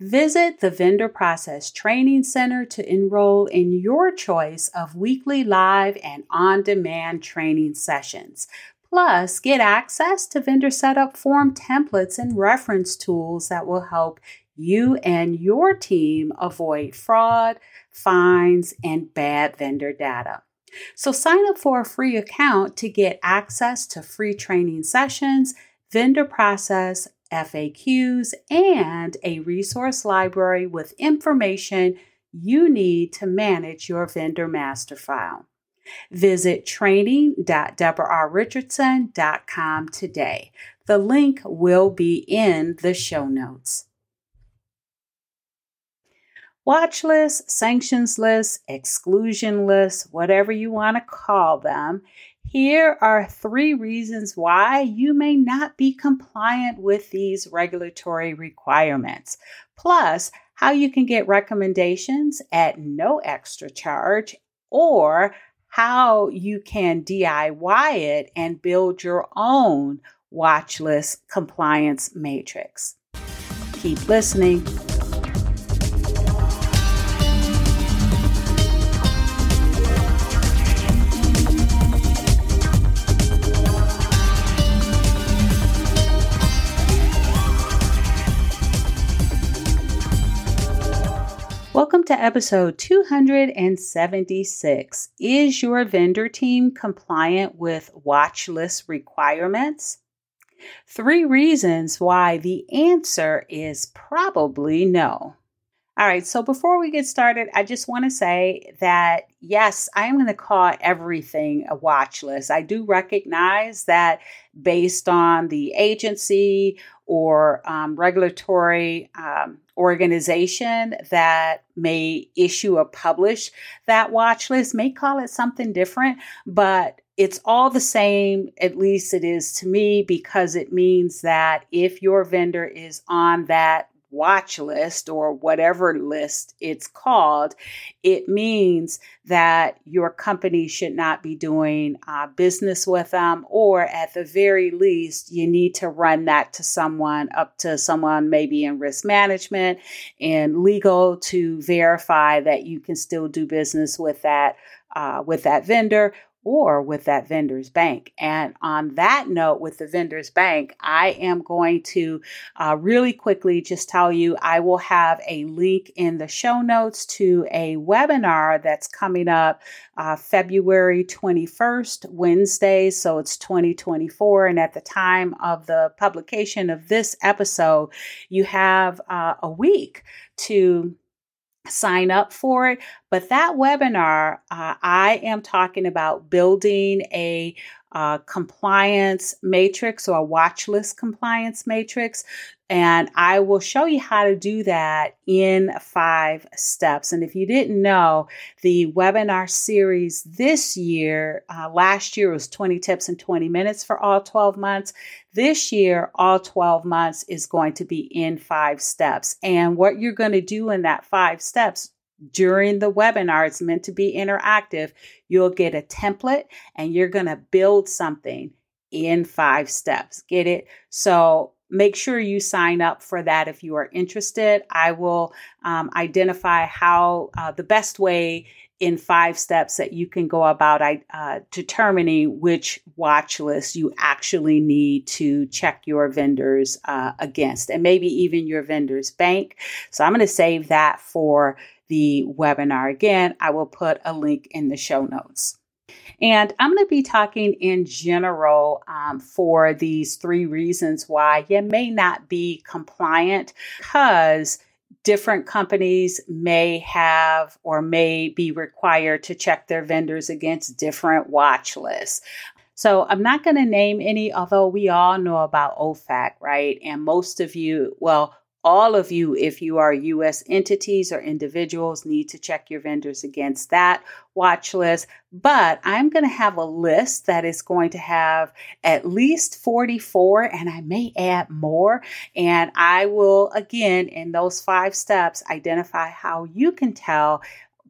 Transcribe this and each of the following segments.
Visit the Vendor Process Training Center to enroll in your choice of weekly live and on demand training sessions. Plus, get access to vendor setup form templates and reference tools that will help you and your team avoid fraud, fines, and bad vendor data. So, sign up for a free account to get access to free training sessions, vendor process, FAQs, and a resource library with information you need to manage your vendor master file. Visit training.debrarrichardson.com today. The link will be in the show notes. Watch lists, sanctions lists, exclusion lists, whatever you want to call them, here are three reasons why you may not be compliant with these regulatory requirements, plus, how you can get recommendations at no extra charge, or how you can DIY it and build your own watch list compliance matrix. Keep listening. Welcome to episode 276. Is your vendor team compliant with watch list requirements? Three reasons why the answer is probably no. All right, so before we get started, I just want to say that yes, I am going to call everything a watch list. I do recognize that based on the agency or um, regulatory um, organization that may issue or publish that watch list may call it something different, but it's all the same, at least it is to me, because it means that if your vendor is on that watch list or whatever list it's called, it means that your company should not be doing uh, business with them, or at the very least, you need to run that to someone, up to someone maybe in risk management and legal to verify that you can still do business with that. Uh, with that vendor or with that vendor's bank. And on that note, with the vendor's bank, I am going to uh, really quickly just tell you I will have a link in the show notes to a webinar that's coming up uh, February 21st, Wednesday. So it's 2024. And at the time of the publication of this episode, you have uh, a week to sign up for it. But that webinar, uh, I am talking about building a uh, compliance matrix or a watch list compliance matrix. And I will show you how to do that in five steps. And if you didn't know, the webinar series this year, uh, last year was 20 tips in 20 minutes for all 12 months. This year, all 12 months is going to be in five steps. And what you're going to do in that five steps during the webinar, it's meant to be interactive. You'll get a template and you're going to build something in five steps. Get it? So make sure you sign up for that if you are interested. I will um, identify how uh, the best way in five steps that you can go about uh, determining which watch list you actually need to check your vendors uh, against, and maybe even your vendor's bank. So I'm going to save that for the webinar. Again, I will put a link in the show notes. And I'm going to be talking in general um, for these three reasons why you may not be compliant because different companies may have or may be required to check their vendors against different watch lists. So I'm not going to name any, although we all know about OFAC, right? And most of you, well, all of you, if you are U.S. entities or individuals, need to check your vendors against that watch list. But I'm going to have a list that is going to have at least 44, and I may add more. And I will, again, in those five steps, identify how you can tell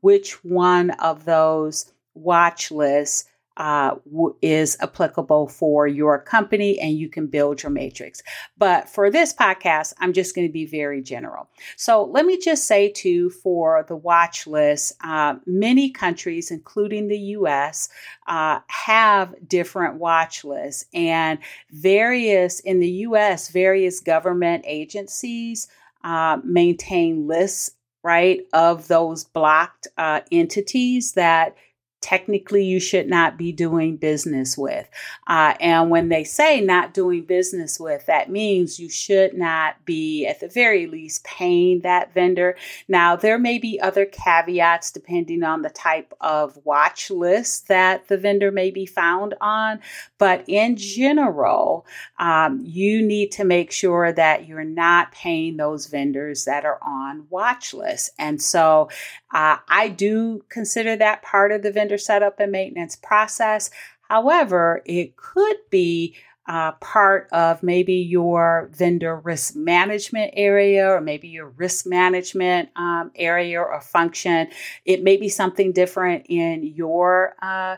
which one of those watch lists uh, w- is applicable for your company and you can build your matrix. But for this podcast, I'm just going to be very general. So let me just say, too, for the watch list, uh, many countries, including the US, uh, have different watch lists, and various in the US, various government agencies uh, maintain lists right, of those blocked uh, entities that technically you should not be doing business with. Uh, and when they say not doing business with, that means you should not be, at the very least, paying that vendor. Now, there may be other caveats depending on the type of watch list that the vendor may be found on. But in general, um, you need to make sure that you're not paying those vendors that are on watch lists. And so uh, I do consider that part of the vendor setup and maintenance process. However, it could be uh, part of maybe your vendor risk management area or maybe your risk management um, area or function. It may be something different in your uh,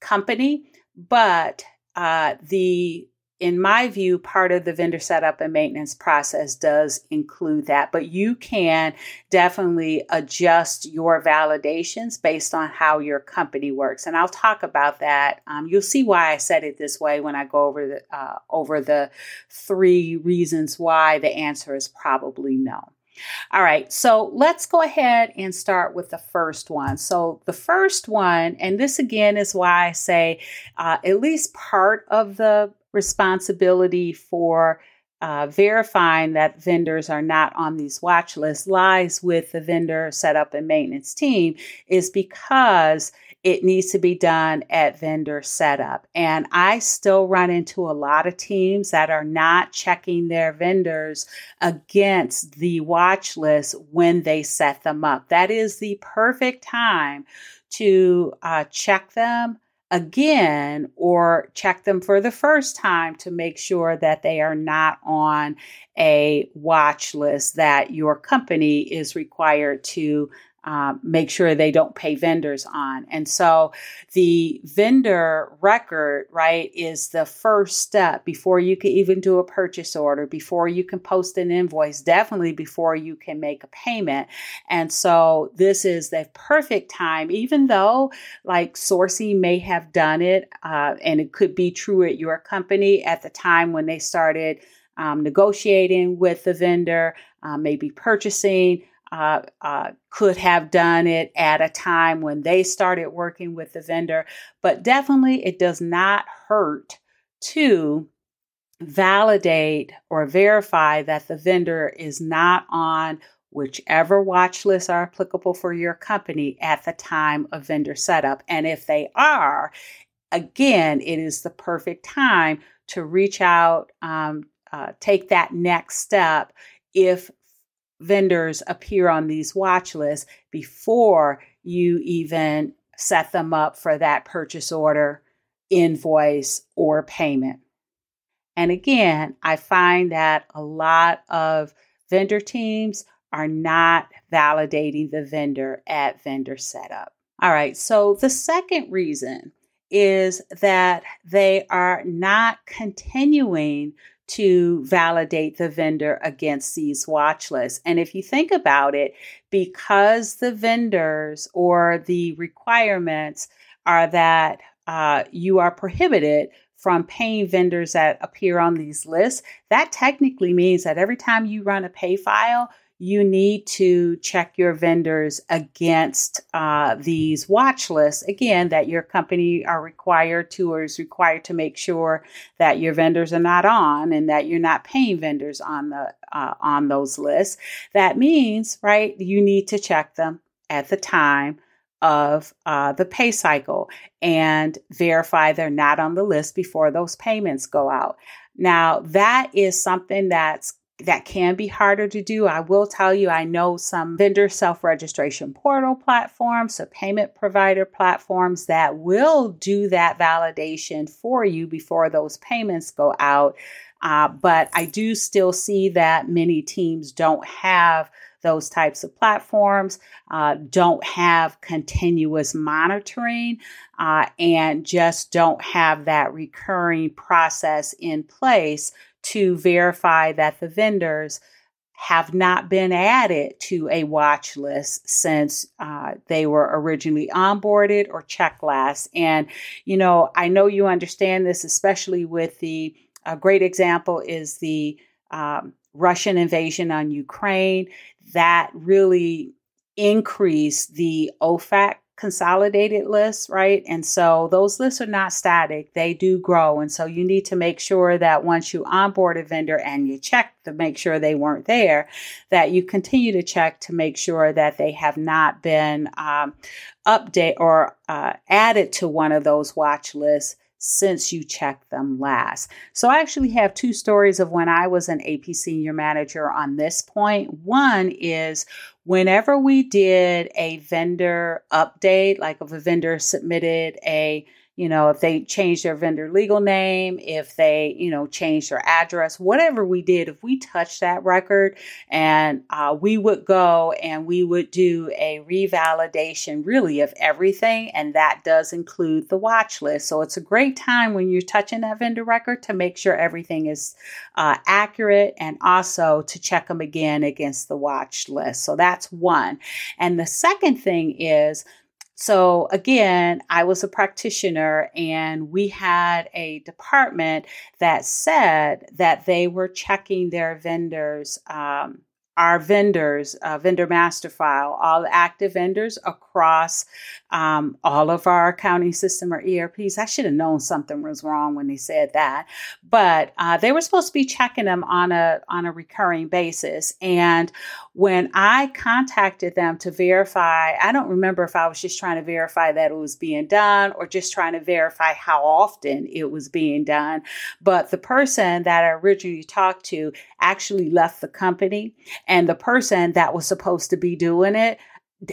company, but uh, the in my view, part of the vendor setup and maintenance process does include that, but you can definitely adjust your validations based on how your company works. And I'll talk about that. Um, you'll see why I said it this way when I go over the uh, over the three reasons why the answer is probably no. All right, so let's go ahead and start with the first one. So, the first one, and this again is why I say uh, at least part of the responsibility for uh, verifying that vendors are not on these watch lists lies with the vendor setup and maintenance team is because it needs to be done at vendor setup. And I still run into a lot of teams that are not checking their vendors against the watch list when they set them up. That is the perfect time to uh, check them again or check them for the first time to make sure that they are not on a watch list that your company is required to um, make sure they don't pay vendors on. And so the vendor record, right, is the first step before you can even do a purchase order, before you can post an invoice, definitely before you can make a payment. And so this is the perfect time, even though like sourcing may have done it, uh, and it could be true at your company at the time when they started. Um, negotiating with the vendor, uh, maybe purchasing, uh, uh, could have done it at a time when they started working with the vendor, but definitely it does not hurt to validate or verify that the vendor is not on whichever watch lists are applicable for your company at the time of vendor setup. And if they are, again, it is the perfect time to reach out, um, uh, take that next step if vendors appear on these watch lists before you even set them up for that purchase order, invoice, or payment. And again, I find that a lot of vendor teams are not validating the vendor at vendor setup. All right, so the second reason is that they are not continuing to validate the vendor against these watch lists. And if you think about it, because the vendors or the requirements are that uh, you are prohibited from paying vendors that appear on these lists, that technically means that every time you run a pay file, you need to check your vendors against uh, these watch lists again that your company are required to or is required to make sure that your vendors are not on and that you're not paying vendors on the uh, on those lists. That means right you need to check them at the time of uh, the pay cycle and verify they're not on the list before those payments go out. Now that is something that's that can be harder to do. I will tell you, I know some vendor self registration portal platforms, so payment provider platforms that will do that validation for you before those payments go out. Uh, but I do still see that many teams don't have those types of platforms, uh, don't have continuous monitoring, uh, and just don't have that recurring process in place to verify that the vendors have not been added to a watch list since uh, they were originally onboarded or checked last. And, you know, I know you understand this, especially with the a great example is the um, Russian invasion on Ukraine. That really increased the OFAC consolidated lists, right? And so those lists are not static, they do grow. And so you need to make sure that once you onboard a vendor and you check to make sure they weren't there, that you continue to check to make sure that they have not been um, update or uh, added to one of those watch lists since you checked them last. So I actually have two stories of when I was an AP senior manager on this point. One is whenever we did a vendor update, like if a vendor submitted a you know, if they changed their vendor legal name, if they, you know, changed their address, whatever we did, if we touched that record and uh, we would go and we would do a revalidation really of everything. And that does include the watch list. So it's a great time when you're touching that vendor record to make sure everything is uh, accurate and also to check them again against the watch list. So that's one. And the second thing is, so, again, I was a practitioner and we had a department that said that they were checking their vendors. Um, our vendors, uh, vendor master file, all active vendors across um, all of our accounting system or ERPs. I should have known something was wrong when they said that, but uh, they were supposed to be checking them on a on a recurring basis. And when I contacted them to verify, I don't remember if I was just trying to verify that it was being done or just trying to verify how often it was being done. But the person that I originally talked to actually left the company, and the person that was supposed to be doing it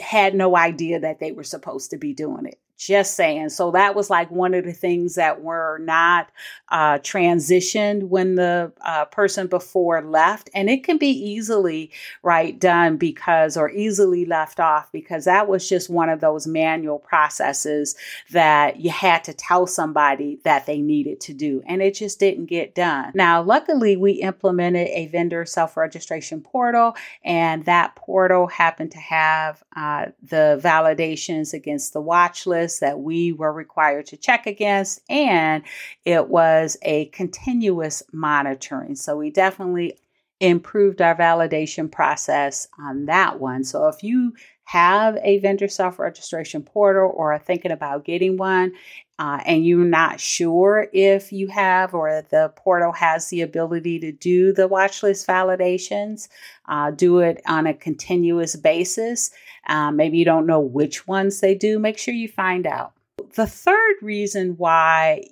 had no idea that they were supposed to be doing it. Just saying. So that was like one of the things that were not uh, transitioned when the uh, person before left. And it can be easily, right, done because, or easily left off because that was just one of those manual processes that you had to tell somebody that they needed to do. And it just didn't get done. Now, luckily, we implemented a vendor self registration portal, and that portal happened to have uh, the validations against the watch list that we were required to check against, and it was a continuous monitoring. So we definitely improved our validation process on that one. So if you have a vendor self registration portal or are thinking about getting one, uh, and you're not sure if you have or the portal has the ability to do the watch list validations, uh, do it on a continuous basis. Um, maybe you don't know which ones they do. Make sure you find out. The third reason why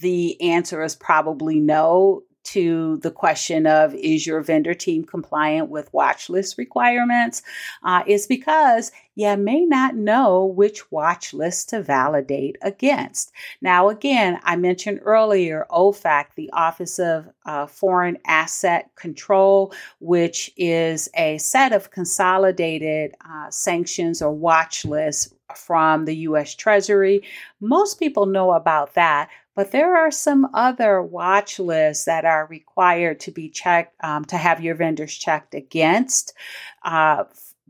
the answer is probably no to the question of is your vendor team compliant with watch list requirements uh, is because you may not know which watch list to validate against. Now, again, I mentioned earlier OFAC, the Office of uh, Foreign Asset Control, which is a set of consolidated uh, sanctions or watch lists from the US Treasury. Most people know about that, but there are some other watch lists that are required to be checked, um, to have your vendors checked against. Uh,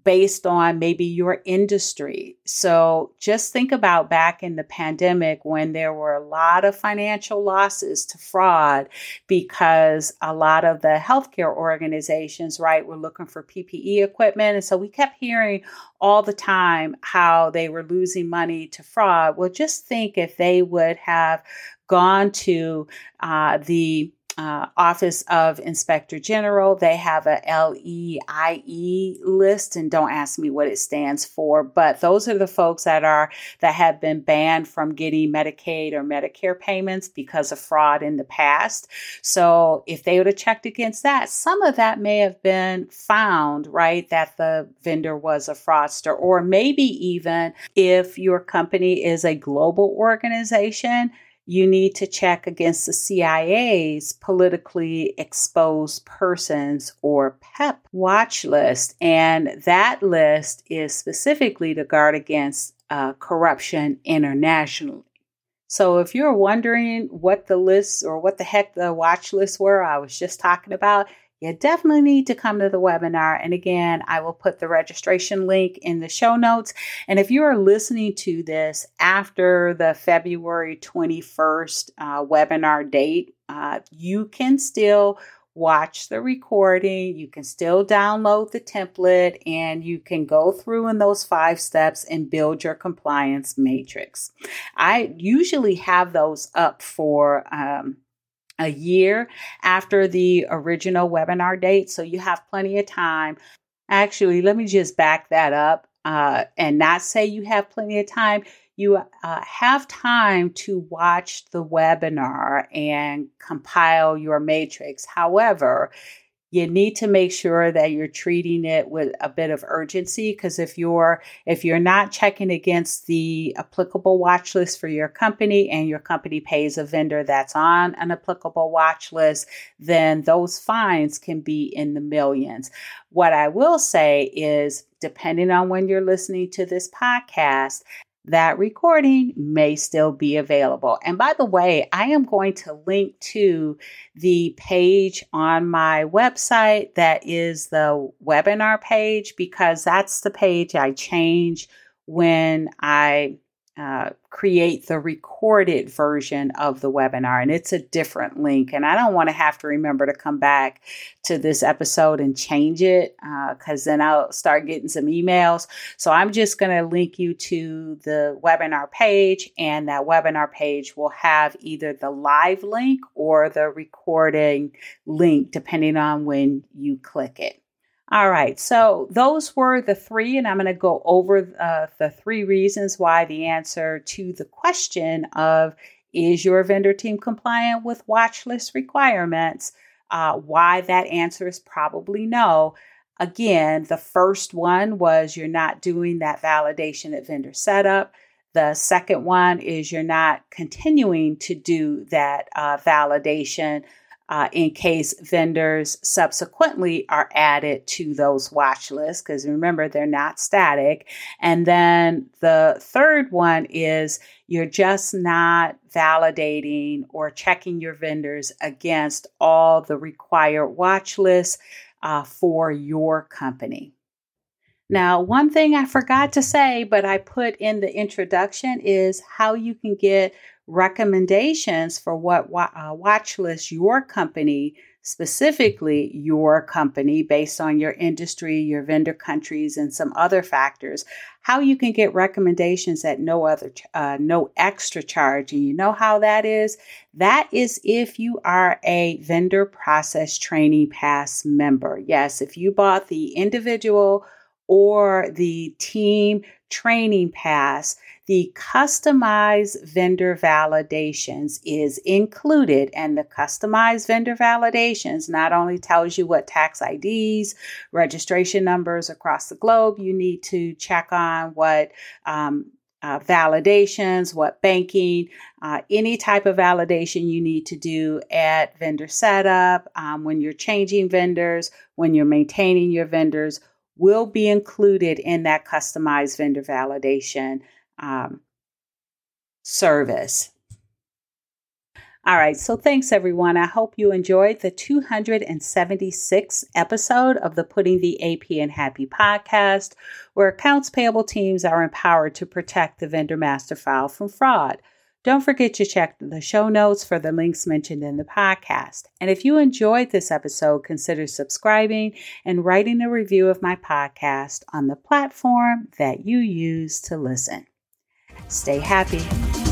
based on maybe your industry. So just think about back in the pandemic when there were a lot of financial losses to fraud because a lot of the healthcare organizations, right, were looking for PPE equipment. And so we kept hearing all the time how they were losing money to fraud. Well, just think if they would have gone to uh, the uh, Office of Inspector General. They have a LEIE list, and don't ask me what it stands for, but those are the folks that are that have been banned from getting Medicaid or Medicare payments because of fraud in the past. So if they would have checked against that, some of that may have been found, right, that the vendor was a fraudster, or maybe even if your company is a global organization you need to check against the CIA's politically exposed persons or PEP watch list. And that list is specifically to guard against uh, corruption internationally. So if you're wondering what the lists or what the heck the watch lists were I was just talking about, you definitely need to come to the webinar. And again, I will put the registration link in the show notes. And if you are listening to this after the February 21st uh, webinar date, uh, you can still watch the recording. You can still download the template and you can go through in those five steps and build your compliance matrix. I usually have those up for um, a year after the original webinar date. So you have plenty of time. Actually, let me just back that up uh, and not say you have plenty of time. You uh, have time to watch the webinar and compile your matrix. However, you need to make sure that you're treating it with a bit of urgency because if you're if you're not checking against the applicable watch list for your company and your company pays a vendor that's on an applicable watch list then those fines can be in the millions. What i will say is depending on when you're listening to this podcast that recording may still be available. And by the way, I am going to link to the page on my website that is the webinar page because that's the page I change when I uh, create the recorded version of the webinar and it's a different link and i don't want to have to remember to come back to this episode and change it because uh, then i'll start getting some emails. So i'm just going to link you to the webinar page and that webinar page will have either the live link or the recording link depending on when you click it all right, so those were the three, and I'm going to go over uh, the three reasons why the answer to the question of is your vendor team compliant with watch list requirements? Uh, why that answer is probably no. Again, the first one was you're not doing that validation at vendor setup. The second one is you're not continuing to do that uh, validation uh, in case vendors subsequently are added to those watch lists, because remember, they're not static. And then the third one is you're just not validating or checking your vendors against all the required watch lists uh, for your company. Now, one thing I forgot to say, but I put in the introduction is how you can get recommendations for what uh, watch list your company, specifically your company, based on your industry, your vendor countries, and some other factors, how you can get recommendations at no other, uh, no extra charge. And you know how that is? That is if you are a vendor process training pass member. Yes, if you bought the individual or the team training pass, the customized vendor validations is included and the customized vendor validations not only tells you what tax IDs, registration numbers across the globe you need to check on, what um, uh, validations, what banking, uh, any type of validation you need to do at vendor setup, um, when you're changing vendors, when you're maintaining your vendors, will be included in that customized vendor validation um, service. All right, so thanks everyone. I hope you enjoyed the 276th episode of the Putting the AP in Happy podcast, where accounts payable teams are empowered to protect the vendor master file from fraud. Don't forget to check the show notes for the links mentioned in the podcast. And if you enjoyed this episode, consider subscribing and writing a review of my podcast on the platform that you use to listen. Stay happy.